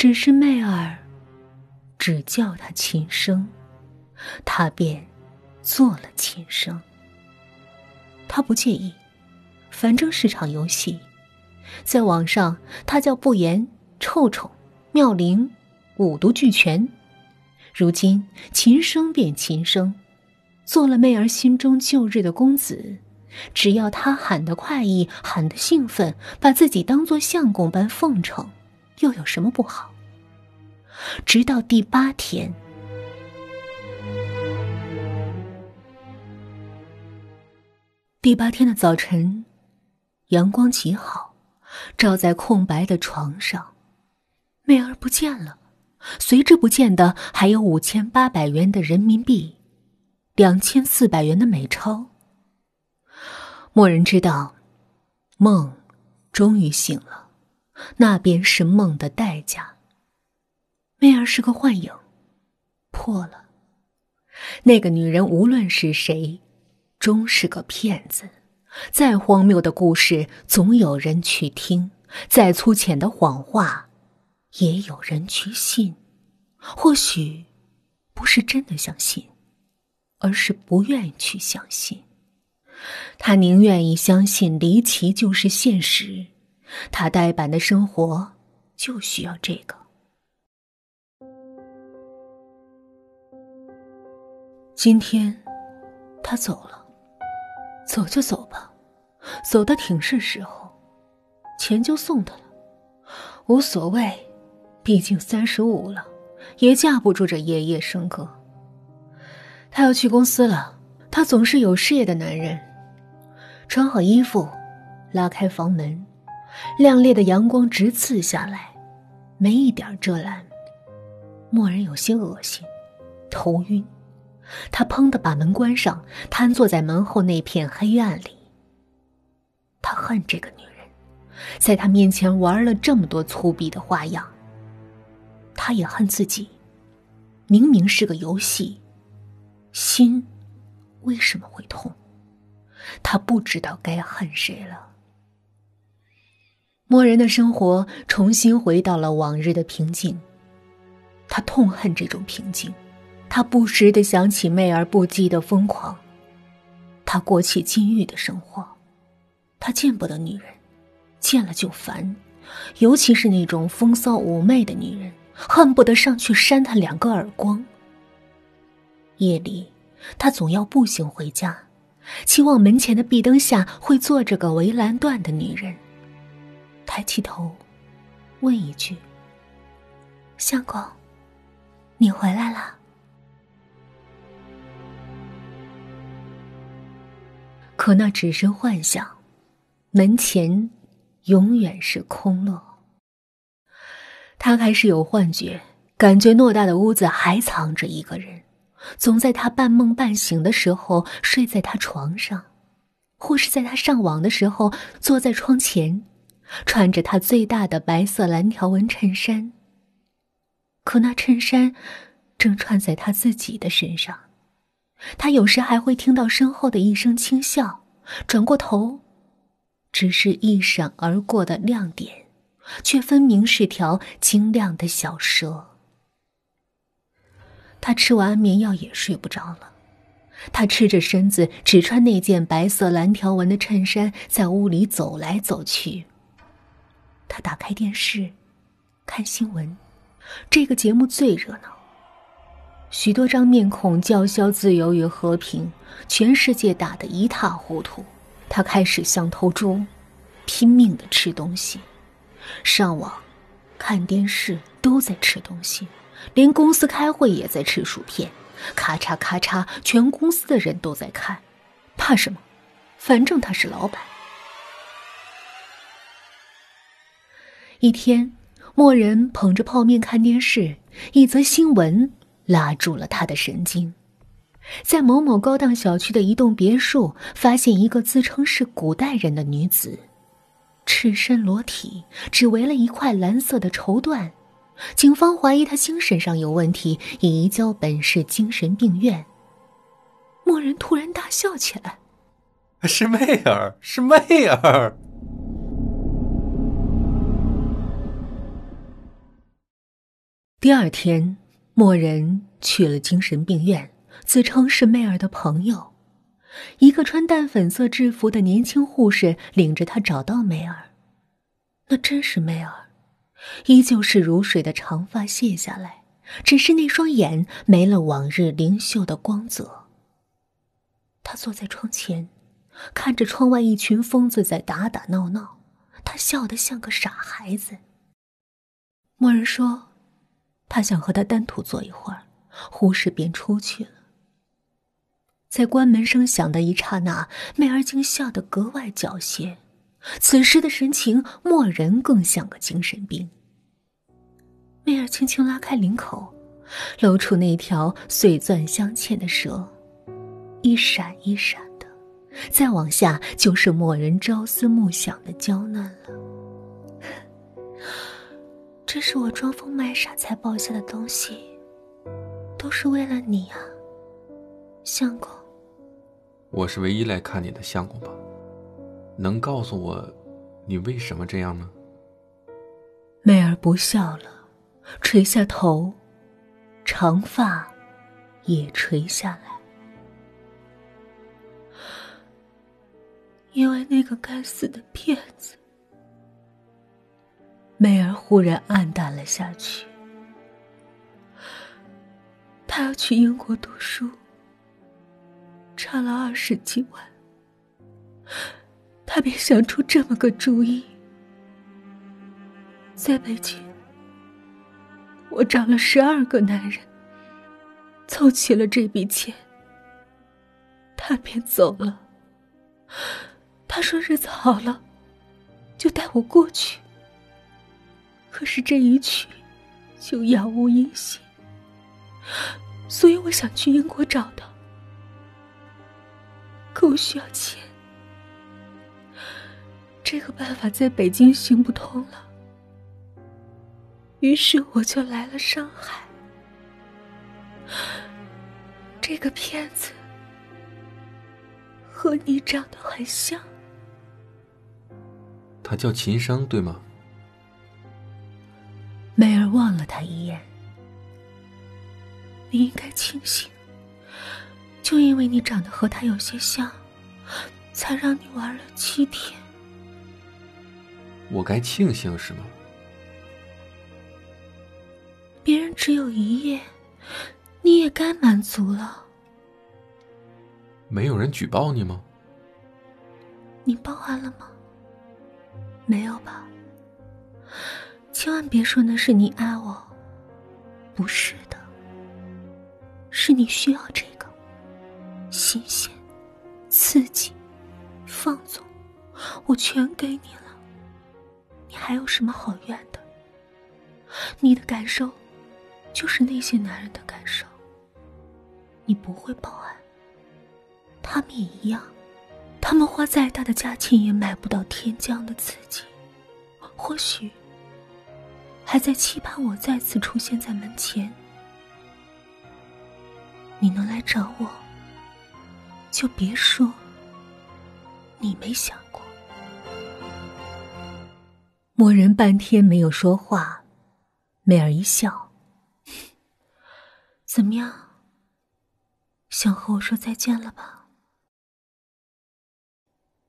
只是媚儿只叫他琴声，他便做了琴声。他不介意，反正是场游戏。在网上，他叫不言、臭臭、妙龄，五毒俱全。如今琴声变琴声，做了媚儿心中旧日的公子。只要他喊得快意，喊得兴奋，把自己当做相公般奉承，又有什么不好？直到第八天，第八天的早晨，阳光极好，照在空白的床上，媚儿不见了，随之不见的还有五千八百元的人民币，两千四百元的美钞。莫人知道，梦终于醒了，那便是梦的代价。媚儿是个幻影，破了。那个女人无论是谁，终是个骗子。再荒谬的故事，总有人去听；再粗浅的谎话，也有人去信。或许，不是真的相信，而是不愿意去相信。他宁愿意相信离奇就是现实，他呆板的生活就需要这个。今天，他走了，走就走吧，走的挺是时候，钱就送他了，无所谓，毕竟三十五了，也架不住这夜夜笙歌。他要去公司了，他总是有事业的男人。穿好衣服，拉开房门，亮烈的阳光直刺下来，没一点遮拦。蓦然有些恶心，头晕。他砰的把门关上，瘫坐在门后那片黑暗里。他恨这个女人，在他面前玩了这么多粗鄙的花样。他也恨自己，明明是个游戏，心为什么会痛？他不知道该恨谁了。默人的生活重新回到了往日的平静，他痛恨这种平静，他不时的想起媚而不羁的疯狂，他过起禁欲的生活，他见不得女人，见了就烦，尤其是那种风骚妩媚的女人，恨不得上去扇她两个耳光。夜里，他总要步行回家。期望门前的壁灯下会坐着个围栏断的女人。抬起头，问一句：“相公，你回来了？”可那只是幻想，门前永远是空落。他开始有幻觉，感觉偌大的屋子还藏着一个人。总在他半梦半醒的时候睡在他床上，或是在他上网的时候坐在窗前，穿着他最大的白色蓝条纹衬衫。可那衬衫正穿在他自己的身上，他有时还会听到身后的一声轻笑，转过头，只是一闪而过的亮点，却分明是条晶亮的小蛇。他吃完安眠药也睡不着了，他赤着身子，只穿那件白色蓝条纹的衬衫，在屋里走来走去。他打开电视，看新闻，这个节目最热闹。许多张面孔叫嚣自由与和平，全世界打得一塌糊涂。他开始像头猪，拼命的吃东西，上网、看电视都在吃东西。连公司开会也在吃薯片，咔嚓咔嚓，全公司的人都在看，怕什么？反正他是老板。一天，默人捧着泡面看电视，一则新闻拉住了他的神经：在某某高档小区的一栋别墅，发现一个自称是古代人的女子，赤身裸体，只围了一块蓝色的绸缎。警方怀疑她精神上有问题，已移交本市精神病院。默人突然大笑起来：“是媚儿，是媚儿。”第二天，莫人去了精神病院，自称是妹儿的朋友。一个穿淡粉色制服的年轻护士领着他找到妹儿。那真是妹儿，依旧是如水的长发卸下来，只是那双眼没了往日灵秀的光泽。他坐在窗前，看着窗外一群疯子在打打闹闹，他笑得像个傻孩子。莫人说。他想和他单独坐一会儿，护士便出去了。在关门声响的一刹那，媚儿竟笑得格外狡黠。此时的神情，莫人更像个精神病。媚儿轻轻拉开领口，露出那条碎钻镶嵌的蛇，一闪一闪的。再往下，就是莫人朝思暮想的娇嫩了。这是我装疯卖傻才抱下的东西，都是为了你啊，相公。我是唯一来看你的相公吧？能告诉我，你为什么这样吗？媚儿不笑了，垂下头，长发也垂下来。因为那个该死的骗子。媚儿忽然黯淡了下去。他要去英国读书，差了二十几万，他便想出这么个主意。在北京，我找了十二个男人，凑齐了这笔钱，他便走了。他说日子好了，就带我过去。可是这一去，就杳无音信。所以我想去英国找他，可我需要钱。这个办法在北京行不通了，于是我就来了上海。这个骗子和你长得很像，他叫秦商，对吗？望了他一眼。你应该庆幸，就因为你长得和他有些像，才让你玩了七天。我该庆幸是吗？别人只有一夜，你也该满足了。没有人举报你吗？你报案了吗？没有吧。千万别说那是你爱我，不是的，是你需要这个新鲜、刺激、放纵，我全给你了。你还有什么好怨的？你的感受，就是那些男人的感受。你不会报案，他们也一样，他们花再大的价钱也买不到天降的刺激，或许。还在期盼我再次出现在门前，你能来找我，就别说你没想过。默人半天没有说话，美儿一笑：“ 怎么样？想和我说再见了吧？”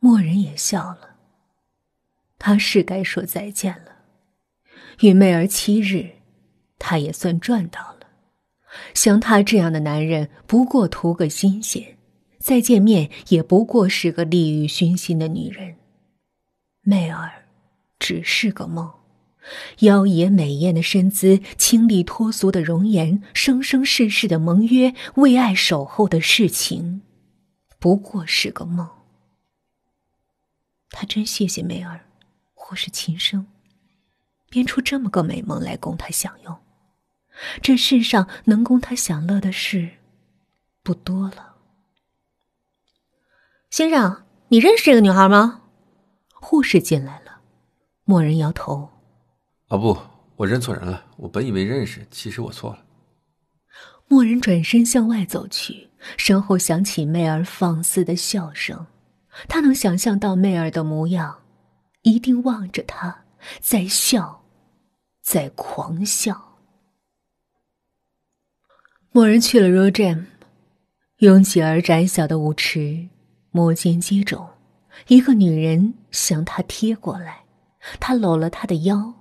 默人也笑了，他是该说再见了。与媚儿七日，他也算赚到了。像他这样的男人，不过图个新鲜，再见面也不过是个利欲熏心的女人。媚儿，只是个梦。妖冶美艳的身姿，清丽脱俗的容颜，生生世世的盟约，为爱守候的事情，不过是个梦。他真谢谢媚儿，或是琴声。编出这么个美梦来供他享用，这世上能供他享乐的事不多了。先生，你认识这个女孩吗？护士进来了，默人摇头。啊不，我认错人了。我本以为认识，其实我错了。默人转身向外走去，身后响起媚儿放肆的笑声。他能想象到媚儿的模样，一定望着他。在笑，在狂笑。某人去了 r o Jam，拥挤而窄小的舞池，摩肩接踵，一个女人向他贴过来，他搂了她的腰，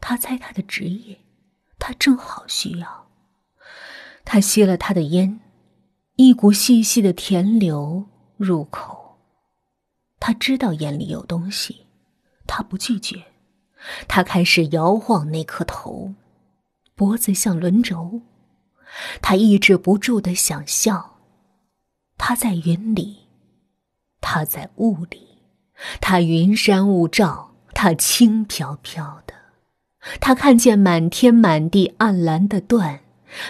他猜她的职业，他正好需要。他吸了她的烟，一股细细的甜流入口。他知道眼里有东西，他不拒绝，他开始摇晃那颗头，脖子像轮轴。他抑制不住的想笑，他在云里，他在雾里，他云山雾罩，他轻飘飘的。他看见满天满地暗蓝的缎，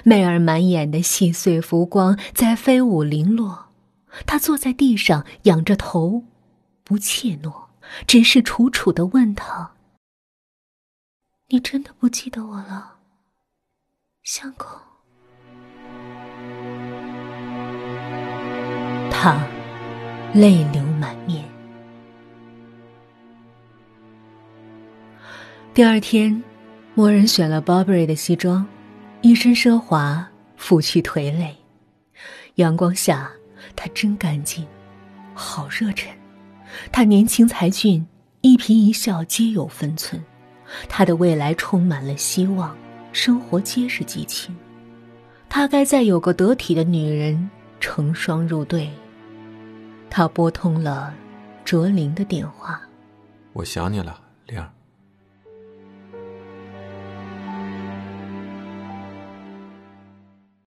媚儿满眼的细碎浮光在飞舞零落。他坐在地上，仰着头，不怯懦，只是楚楚的问他：“你真的不记得我了，相公？”他泪流满面。第二天，默人选了 Burberry 的西装，一身奢华，拂去颓累。阳光下，他真干净，好热忱。他年轻才俊，一颦一笑皆有分寸。他的未来充满了希望，生活皆是激情。他该再有个得体的女人成双入对。他拨通了卓林的电话。我想你了，玲儿。